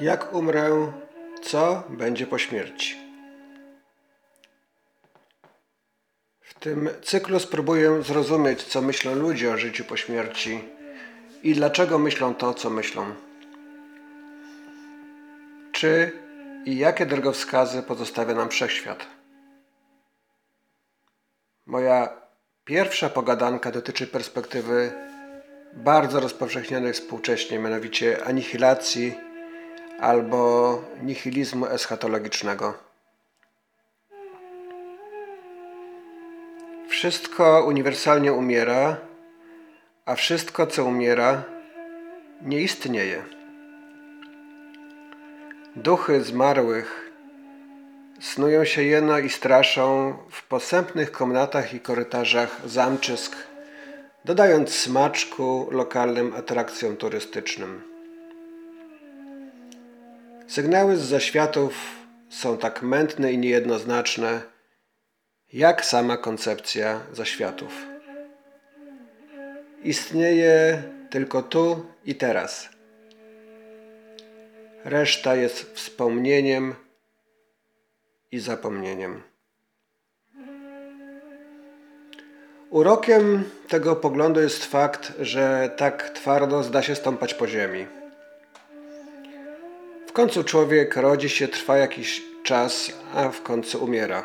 Jak umrę, co będzie po śmierci? W tym cyklu spróbuję zrozumieć, co myślą ludzie o życiu po śmierci i dlaczego myślą to, co myślą. Czy i jakie drogowskazy pozostawia nam wszechświat? Moja pierwsza pogadanka dotyczy perspektywy bardzo rozpowszechnionej współcześnie, mianowicie anihilacji albo nihilizmu eschatologicznego. Wszystko uniwersalnie umiera, a wszystko, co umiera, nie istnieje. Duchy zmarłych snują się jeno i straszą w posępnych komnatach i korytarzach zamczysk, dodając smaczku lokalnym atrakcjom turystycznym. Sygnały z zaświatów są tak mętne i niejednoznaczne, jak sama koncepcja zaświatów. Istnieje tylko tu i teraz. Reszta jest wspomnieniem i zapomnieniem. Urokiem tego poglądu jest fakt, że tak twardo zda się stąpać po ziemi. Końcu człowiek rodzi się, trwa jakiś czas, a w końcu umiera.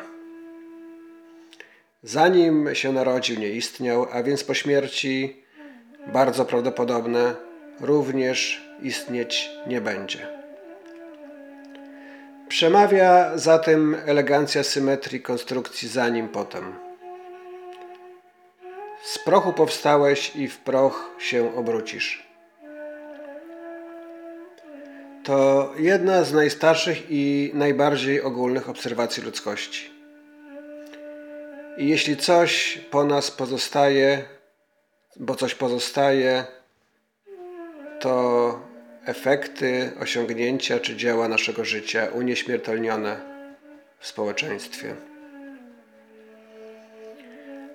Zanim się narodził, nie istniał, a więc po śmierci, bardzo prawdopodobne, również istnieć nie będzie. Przemawia zatem elegancja symetrii konstrukcji zanim potem. Z prochu powstałeś i w proch się obrócisz. To jedna z najstarszych i najbardziej ogólnych obserwacji ludzkości. I jeśli coś po nas pozostaje, bo coś pozostaje, to efekty, osiągnięcia czy dzieła naszego życia unieśmiertelnione w społeczeństwie.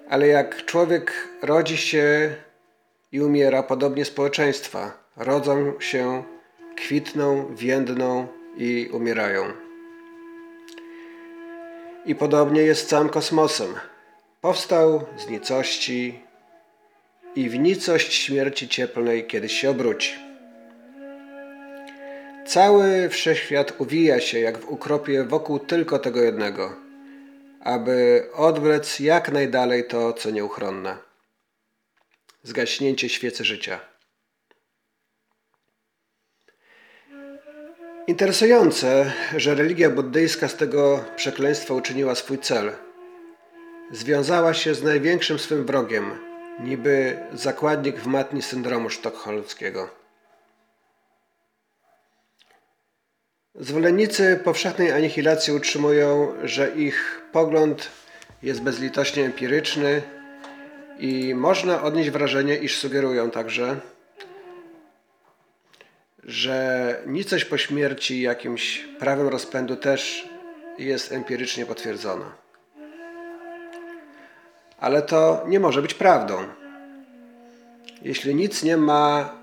Ale jak człowiek rodzi się i umiera, podobnie społeczeństwa rodzą się, kwitną, więdną i umierają. I podobnie jest z całym kosmosem. Powstał z nicości i w nicość śmierci cieplnej kiedyś się obróci. Cały wszechświat uwija się jak w ukropie wokół tylko tego jednego, aby odwlec jak najdalej to, co nieuchronne. Zgaśnięcie świecy życia. Interesujące, że religia buddyjska z tego przekleństwa uczyniła swój cel. Związała się z największym swym wrogiem, niby zakładnik w matni syndromu sztokholmskiego. Zwolennicy powszechnej anihilacji utrzymują, że ich pogląd jest bezlitośnie empiryczny i można odnieść wrażenie, iż sugerują także, że nicość po śmierci jakimś prawem rozpędu też jest empirycznie potwierdzona. Ale to nie może być prawdą. Jeśli nic nie ma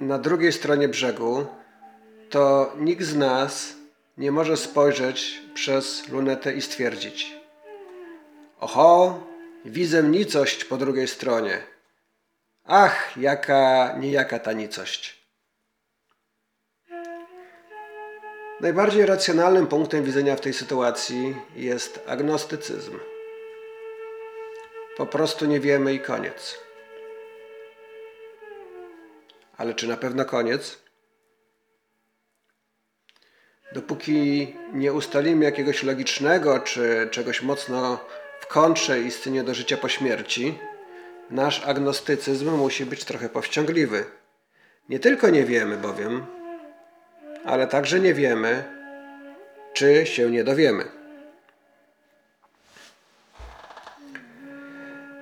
na drugiej stronie brzegu, to nikt z nas nie może spojrzeć przez lunetę i stwierdzić: Oho, widzę nicość po drugiej stronie. Ach, jaka niejaka ta nicość. Najbardziej racjonalnym punktem widzenia w tej sytuacji jest agnostycyzm. Po prostu nie wiemy i koniec. Ale czy na pewno koniec? Dopóki nie ustalimy jakiegoś logicznego czy czegoś mocno w kontrze istnienia do życia po śmierci, nasz agnostycyzm musi być trochę powściągliwy. Nie tylko nie wiemy bowiem, ale także nie wiemy, czy się nie dowiemy.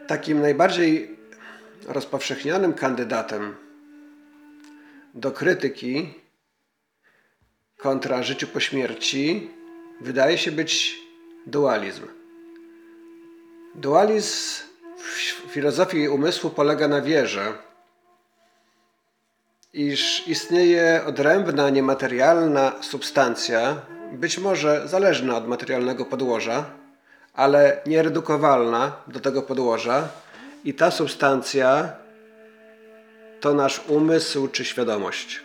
Takim najbardziej rozpowszechnionym kandydatem do krytyki kontra życiu po śmierci wydaje się być dualizm. Dualizm w filozofii umysłu polega na wierze, iż istnieje odrębna, niematerialna substancja, być może zależna od materialnego podłoża, ale nieredukowalna do tego podłoża, i ta substancja to nasz umysł czy świadomość.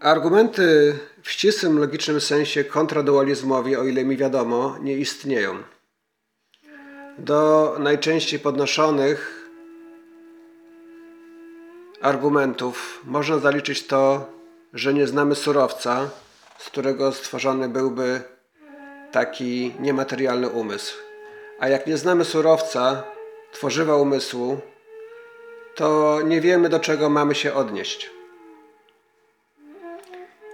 Argumenty w ścisłym logicznym sensie kontradualizmowi, o ile mi wiadomo, nie istnieją. Do najczęściej podnoszonych argumentów można zaliczyć to, że nie znamy surowca, z którego stworzony byłby taki niematerialny umysł. A jak nie znamy surowca, tworzywa umysłu, to nie wiemy do czego mamy się odnieść.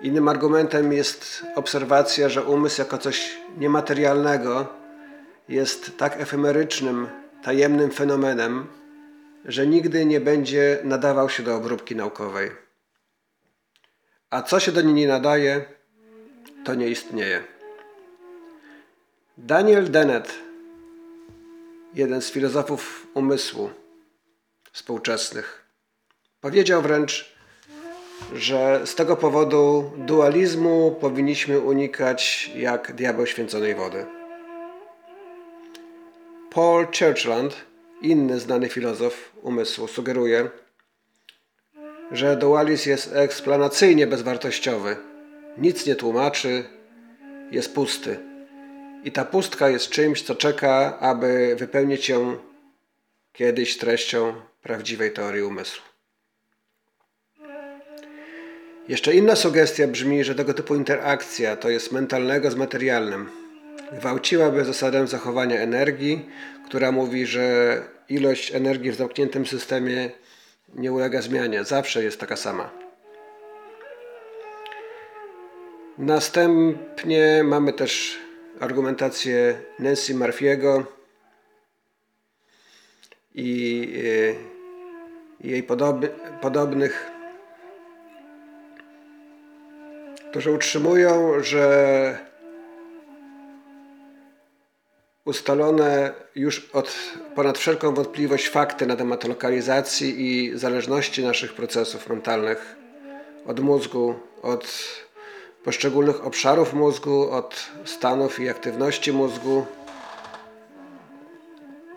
Innym argumentem jest obserwacja, że umysł jako coś niematerialnego jest tak efemerycznym, tajemnym fenomenem, że nigdy nie będzie nadawał się do obróbki naukowej. A co się do niej nie nadaje, to nie istnieje. Daniel Dennett, jeden z filozofów umysłu współczesnych, powiedział wręcz, że z tego powodu dualizmu powinniśmy unikać jak diabeł święconej wody. Paul Churchland, inny znany filozof umysłu, sugeruje, że dualizm jest eksplanacyjnie bezwartościowy. Nic nie tłumaczy, jest pusty. I ta pustka jest czymś, co czeka, aby wypełnić ją kiedyś treścią prawdziwej teorii umysłu. Jeszcze inna sugestia brzmi, że tego typu interakcja to jest mentalnego z materialnym. Gwałciłaby zasadę zachowania energii, która mówi, że ilość energii w zamkniętym systemie nie ulega zmianie, zawsze jest taka sama. Następnie mamy też argumentację Nancy Murphy'ego i e, jej podobnych którzy utrzymują, że ustalone już od ponad wszelką wątpliwość fakty na temat lokalizacji i zależności naszych procesów mentalnych od mózgu, od poszczególnych obszarów mózgu, od stanów i aktywności mózgu,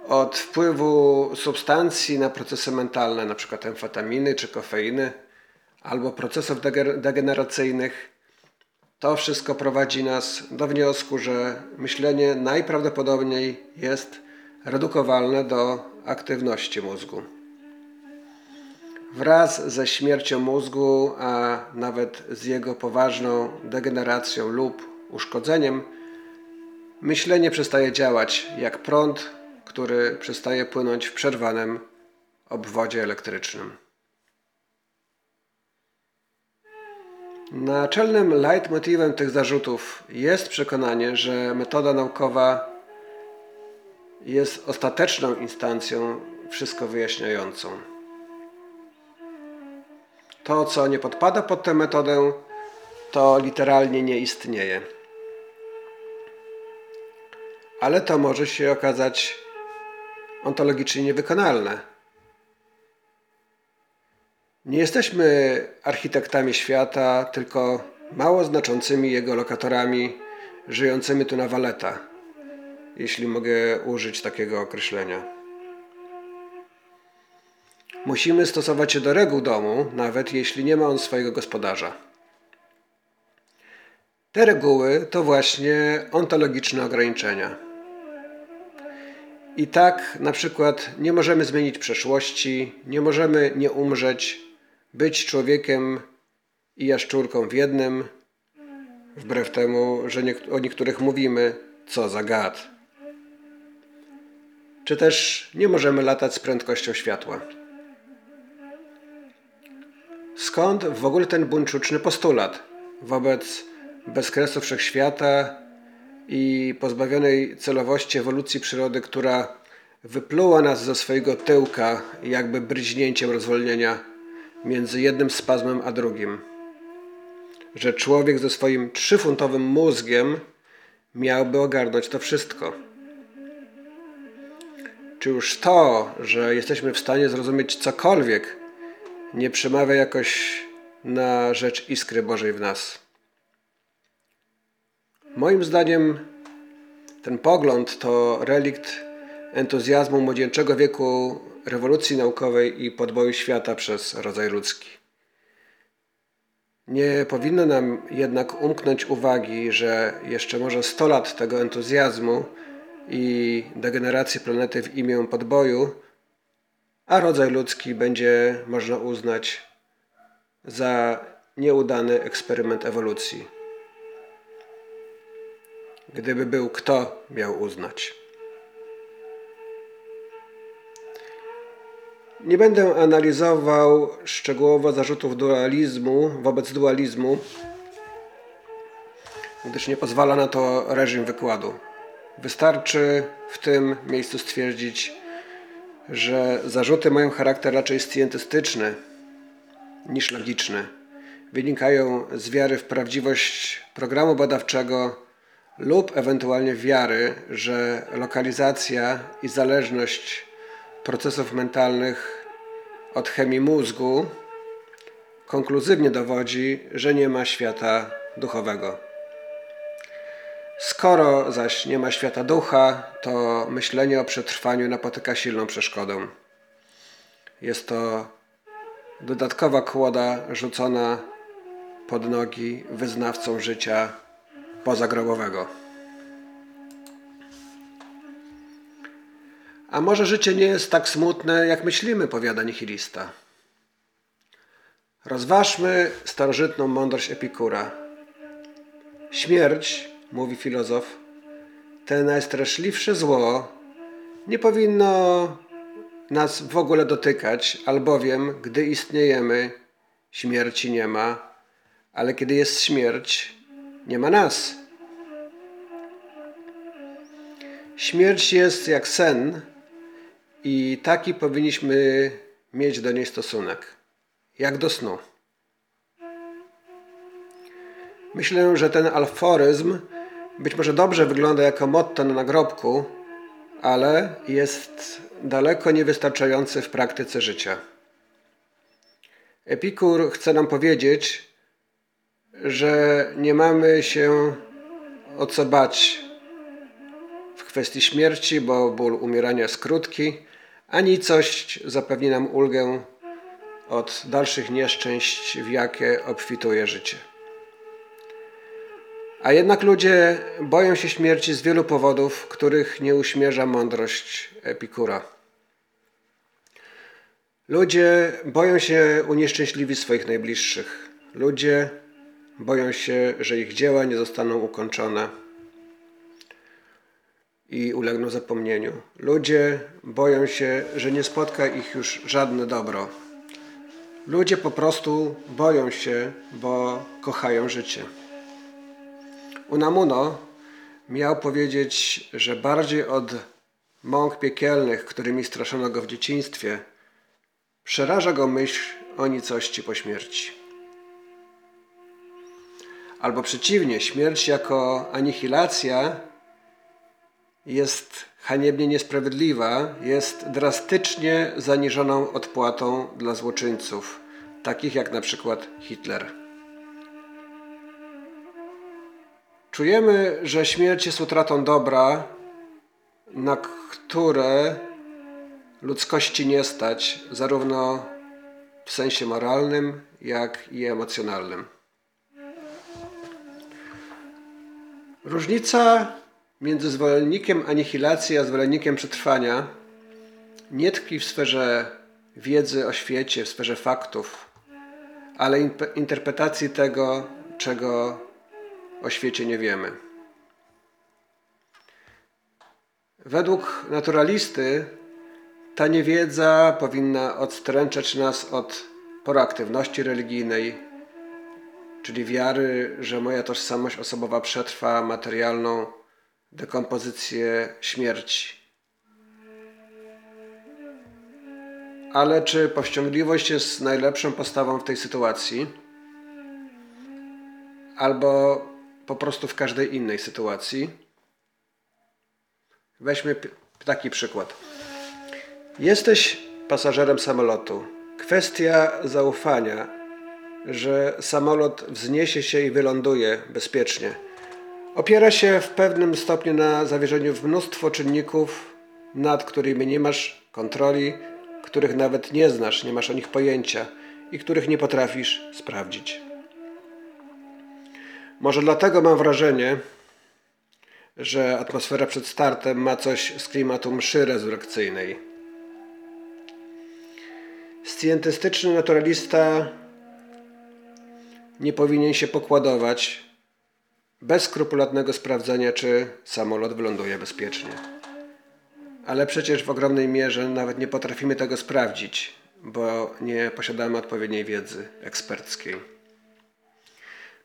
od wpływu substancji na procesy mentalne, np. amfetaminy czy kofeiny, albo procesów degeneracyjnych to wszystko prowadzi nas do wniosku, że myślenie najprawdopodobniej jest redukowalne do aktywności mózgu. Wraz ze śmiercią mózgu, a nawet z jego poważną degeneracją lub uszkodzeniem, myślenie przestaje działać jak prąd, który przestaje płynąć w przerwanym obwodzie elektrycznym. Naczelnym leitmotivem tych zarzutów jest przekonanie, że metoda naukowa jest ostateczną instancją wszystko wyjaśniającą. To, co nie podpada pod tę metodę, to literalnie nie istnieje. Ale to może się okazać ontologicznie niewykonalne. Nie jesteśmy architektami świata, tylko mało znaczącymi jego lokatorami żyjącymi tu na waleta, jeśli mogę użyć takiego określenia. Musimy stosować się do reguł domu, nawet jeśli nie ma on swojego gospodarza. Te reguły to właśnie ontologiczne ograniczenia. I tak na przykład nie możemy zmienić przeszłości, nie możemy nie umrzeć, być człowiekiem i jaszczurką w jednym, wbrew temu, że o niektórych mówimy, co za gad. Czy też nie możemy latać z prędkością światła. Skąd w ogóle ten buńczuczny postulat wobec bezkresu wszechświata i pozbawionej celowości ewolucji przyrody, która wypluła nas ze swojego tyłka jakby bryźnięciem rozwolnienia między jednym spazmem a drugim. Że człowiek ze swoim trzyfuntowym mózgiem miałby ogarnąć to wszystko. Czy już to, że jesteśmy w stanie zrozumieć cokolwiek, nie przemawia jakoś na rzecz iskry Bożej w nas. Moim zdaniem ten pogląd to relikt entuzjazmu młodzieńczego wieku rewolucji naukowej i podboju świata przez rodzaj ludzki. Nie powinno nam jednak umknąć uwagi, że jeszcze może 100 lat tego entuzjazmu i degeneracji planety w imię podboju, a rodzaj ludzki będzie można uznać za nieudany eksperyment ewolucji. Gdyby był kto miał uznać. Nie będę analizował szczegółowo zarzutów dualizmu wobec dualizmu, gdyż nie pozwala na to reżim wykładu. Wystarczy w tym miejscu stwierdzić, że zarzuty mają charakter raczej scjentystyczny niż logiczny. Wynikają z wiary w prawdziwość programu badawczego lub ewentualnie wiary, że lokalizacja i zależność procesów mentalnych od chemii mózgu konkluzywnie dowodzi, że nie ma świata duchowego. Skoro zaś nie ma świata ducha, to myślenie o przetrwaniu napotyka silną przeszkodę. Jest to dodatkowa kłoda rzucona pod nogi wyznawcom życia pozagrobowego. A może życie nie jest tak smutne, jak myślimy, powiada nihilista. Rozważmy starożytną mądrość Epikura. Śmierć, mówi filozof, te najstraszliwsze zło nie powinno nas w ogóle dotykać, albowiem gdy istniejemy, śmierci nie ma, ale kiedy jest śmierć, nie ma nas. Śmierć jest jak sen, i taki powinniśmy mieć do niej stosunek, jak do snu. Myślę, że ten alforyzm być może dobrze wygląda jako motto na nagrobku, ale jest daleko niewystarczający w praktyce życia. Epikur chce nam powiedzieć, że nie mamy się o co bać w kwestii śmierci, bo ból umierania jest krótki, a nicość zapewni nam ulgę od dalszych nieszczęść, w jakie obfituje życie. A jednak ludzie boją się śmierci z wielu powodów, których nie uśmierza mądrość Epikura. Ludzie boją się unieszczęśliwić swoich najbliższych. Ludzie boją się, że ich dzieła nie zostaną ukończone i ulegną zapomnieniu. Ludzie boją się, że nie spotka ich już żadne dobro. Ludzie po prostu boją się, bo kochają życie. Unamuno miał powiedzieć, że bardziej od mąk piekielnych, którymi straszono go w dzieciństwie, przeraża go myśl o nicości po śmierci. Albo przeciwnie, śmierć jako anihilacja jest haniebnie niesprawiedliwa, jest drastycznie zaniżoną odpłatą dla złoczyńców, takich jak na przykład Hitler. Czujemy, że śmierć jest utratą dobra, na które ludzkości nie stać, zarówno w sensie moralnym, jak i emocjonalnym. Różnica między zwolennikiem anihilacji a zwolennikiem przetrwania nie tkwi w sferze wiedzy o świecie, w sferze faktów, ale interpretacji tego, czego o świecie nie wiemy. Według naturalisty ta niewiedza powinna odstręczać nas od proaktywności religijnej, czyli wiary, że moja tożsamość osobowa przetrwa materialną dekompozycję śmierci. Ale czy powściągliwość jest najlepszą postawą w tej sytuacji? Albo po prostu w każdej innej sytuacji? Weźmy taki przykład. Jesteś pasażerem samolotu. Kwestia zaufania, że samolot wzniesie się i wyląduje bezpiecznie, opiera się w pewnym stopniu na zawierzeniu w mnóstwo czynników, nad którymi nie masz kontroli, których nawet nie znasz, nie masz o nich pojęcia i których nie potrafisz sprawdzić. Może dlatego mam wrażenie, że atmosfera przed startem ma coś z klimatu mszy rezurekcyjnej. Scjentystyczny naturalista nie powinien się pokładować bez skrupulatnego sprawdzenia, czy samolot wyląduje bezpiecznie. Ale przecież w ogromnej mierze nawet nie potrafimy tego sprawdzić, bo nie posiadamy odpowiedniej wiedzy eksperckiej.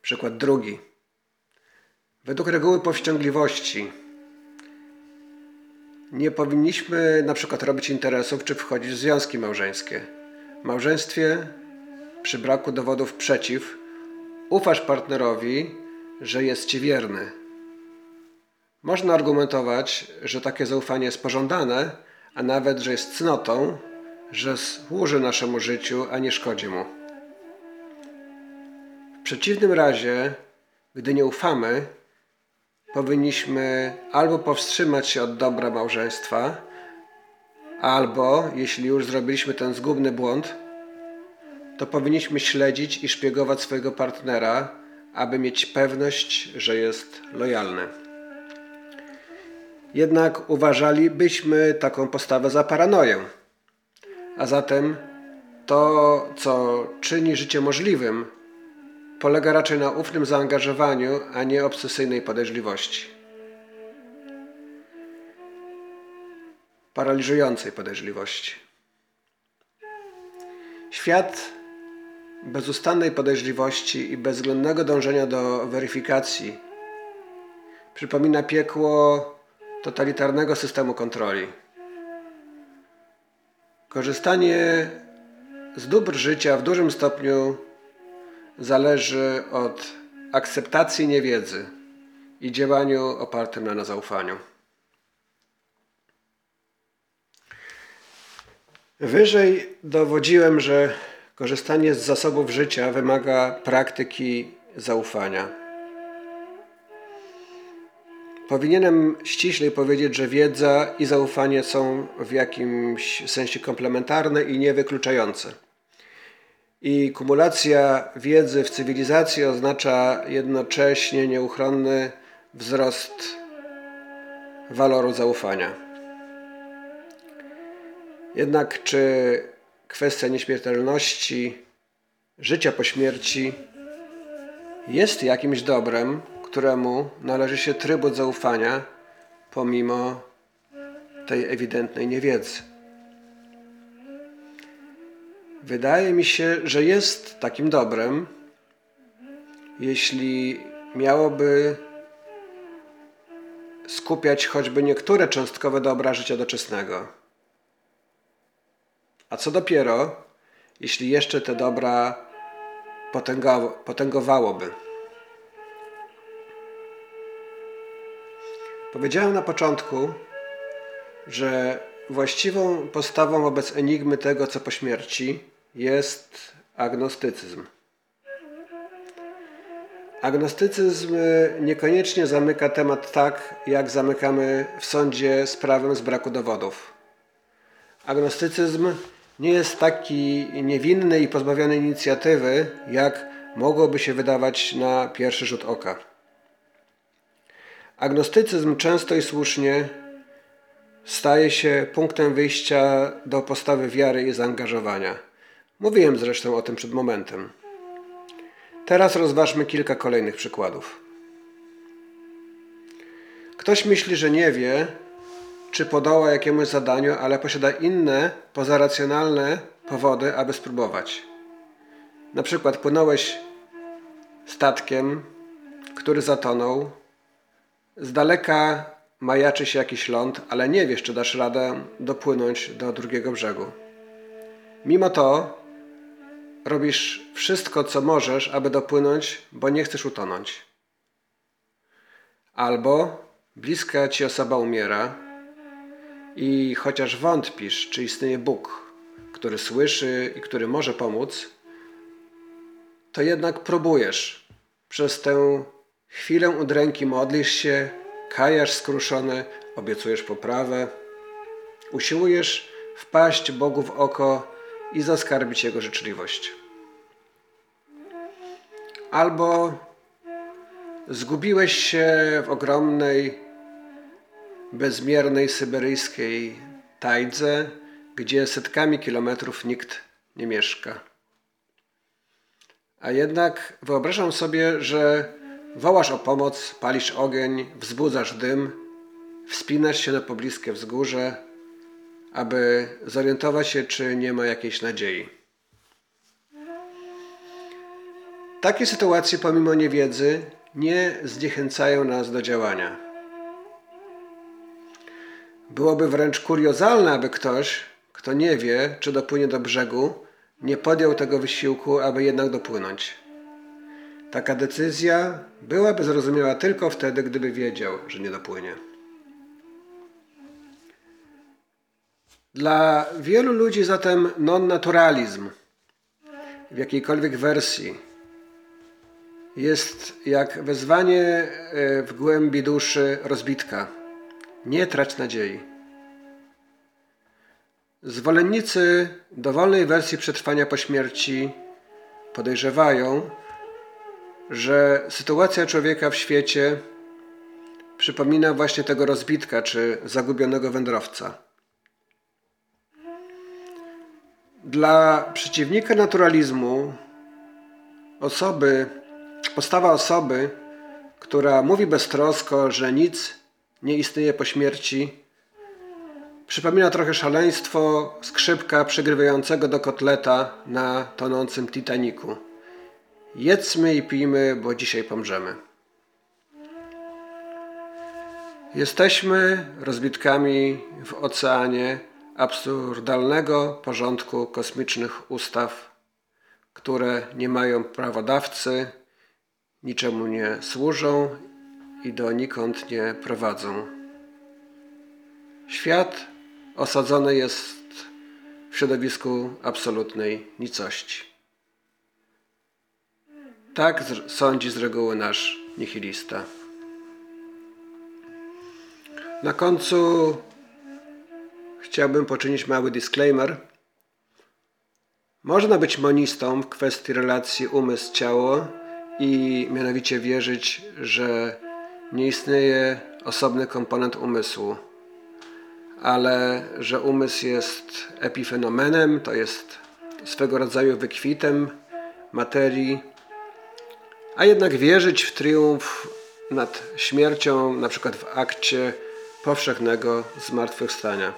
Przykład drugi. Według reguły powściągliwości nie powinniśmy na przykład robić interesów czy wchodzić w związki małżeńskie. W małżeństwie przy braku dowodów przeciw ufasz partnerowi, że jest ci wierny. Można argumentować, że takie zaufanie jest pożądane, a nawet, że jest cnotą, że służy naszemu życiu, a nie szkodzi mu. W przeciwnym razie, gdy nie ufamy, powinniśmy albo powstrzymać się od dobra małżeństwa, albo, jeśli już zrobiliśmy ten zgubny błąd, to powinniśmy śledzić i szpiegować swojego partnera, aby mieć pewność, że jest lojalny. Jednak uważalibyśmy taką postawę za paranoję. A zatem to, co czyni życie możliwym, polega raczej na ufnym zaangażowaniu, a nie obsesyjnej podejrzliwości. Paraliżującej podejrzliwości. Świat bezustannej podejrzliwości i bezwzględnego dążenia do weryfikacji przypomina piekło totalitarnego systemu kontroli. Korzystanie z dóbr życia w dużym stopniu zależy od akceptacji niewiedzy i działaniu opartym na zaufaniu. Wyżej dowodziłem, że korzystanie z zasobów życia wymaga praktyki zaufania. Powinienem ściślej powiedzieć, że wiedza i zaufanie są w jakimś sensie komplementarne i niewykluczające. I kumulacja wiedzy w cywilizacji oznacza jednocześnie nieuchronny wzrost waloru zaufania. Jednak czy kwestia nieśmiertelności, życia po śmierci jest jakimś dobrem, któremu należy się trybut zaufania pomimo tej ewidentnej niewiedzy? Wydaje mi się, że jest takim dobrem, jeśli miałoby skupiać choćby niektóre cząstkowe dobra życia doczesnego. A co dopiero, jeśli jeszcze te dobra potęgowałoby. Powiedziałem na początku, że właściwą postawą wobec enigmy tego, co po śmierci, jest agnostycyzm. Agnostycyzm niekoniecznie zamyka temat tak, jak zamykamy w sądzie sprawę z braku dowodów. Agnostycyzm nie jest taki niewinny i pozbawiony inicjatywy, jak mogłoby się wydawać na pierwszy rzut oka. Agnostycyzm często i słusznie staje się punktem wyjścia do postawy wiary i zaangażowania. Mówiłem zresztą o tym przed momentem. Teraz rozważmy kilka kolejnych przykładów. Ktoś myśli, że nie wie, czy podoła jakiemuś zadaniu, ale posiada inne, pozaracjonalne powody, aby spróbować. Na przykład płynąłeś statkiem, który zatonął. Z daleka majaczy się jakiś ląd, ale nie wiesz, czy dasz radę dopłynąć do drugiego brzegu. Mimo to robisz wszystko, co możesz, aby dopłynąć, bo nie chcesz utonąć. Albo bliska ci osoba umiera i chociaż wątpisz, czy istnieje Bóg, który słyszy i który może pomóc, to jednak próbujesz. Przez tę chwilę udręki modlisz się, kajasz skruszony, obiecujesz poprawę, usiłujesz wpaść Bogu w oko i zaskarbić Jego życzliwość. Albo zgubiłeś się w ogromnej, bezmiernej syberyjskiej tajdze, gdzie setkami kilometrów nikt nie mieszka. A jednak wyobrażam sobie, że wołasz o pomoc, palisz ogień, wzbudzasz dym, wspinasz się na pobliskie wzgórze, aby zorientować się, czy nie ma jakiejś nadziei. Takie sytuacje, pomimo niewiedzy, nie zniechęcają nas do działania. Byłoby wręcz kuriozalne, aby ktoś, kto nie wie, czy dopłynie do brzegu, nie podjął tego wysiłku, aby jednak dopłynąć. Taka decyzja byłaby zrozumiała tylko wtedy, gdyby wiedział, że nie dopłynie. Dla wielu ludzi zatem non-naturalizm w jakiejkolwiek wersji jest jak wezwanie e, w głębi duszy rozbitka. Nie trać nadziei. Zwolennicy dowolnej wersji przetrwania po śmierci podejrzewają, że sytuacja człowieka w świecie przypomina właśnie tego rozbitka czy zagubionego wędrowca. Dla przeciwnika naturalizmu osoby, postawa osoby, która mówi beztrosko, że nic nie istnieje po śmierci, przypomina trochę szaleństwo skrzypka przygrywającego do kotleta na tonącym Titaniku. Jedzmy i pijmy, bo dzisiaj pomrzemy. Jesteśmy rozbitkami w oceanie absurdalnego porządku kosmicznych ustaw, które nie mają prawodawcy, niczemu nie służą i donikąd nie prowadzą. Świat osadzony jest w środowisku absolutnej nicości. Tak sądzi z reguły nasz nihilista. Na końcu chciałbym poczynić mały disclaimer. Można być monistą w kwestii relacji umysł-ciało i mianowicie wierzyć, że nie istnieje osobny komponent umysłu, ale że umysł jest epifenomenem, to jest swego rodzaju wykwitem materii, a jednak wierzyć w triumf nad śmiercią, na przykład w akcie powszechnego zmartwychwstania.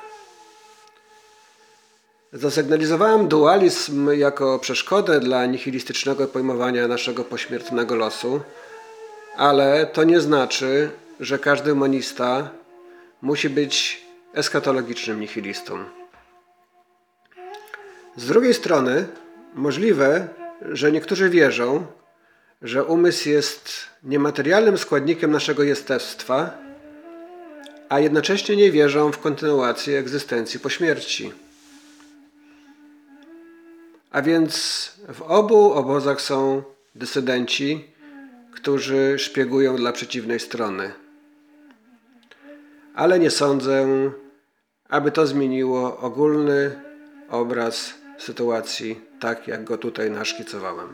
Zasygnalizowałem dualizm jako przeszkodę dla nihilistycznego pojmowania naszego pośmiertnego losu, ale to nie znaczy, że każdy monista musi być eskatologicznym nihilistą. Z drugiej strony, możliwe, że niektórzy wierzą, że umysł jest niematerialnym składnikiem naszego jestestwa, a jednocześnie nie wierzą w kontynuację egzystencji po śmierci. A więc w obu obozach są dysydenci, którzy szpiegują dla przeciwnej strony. Ale nie sądzę, aby to zmieniło ogólny obraz sytuacji, tak jak go tutaj naszkicowałem.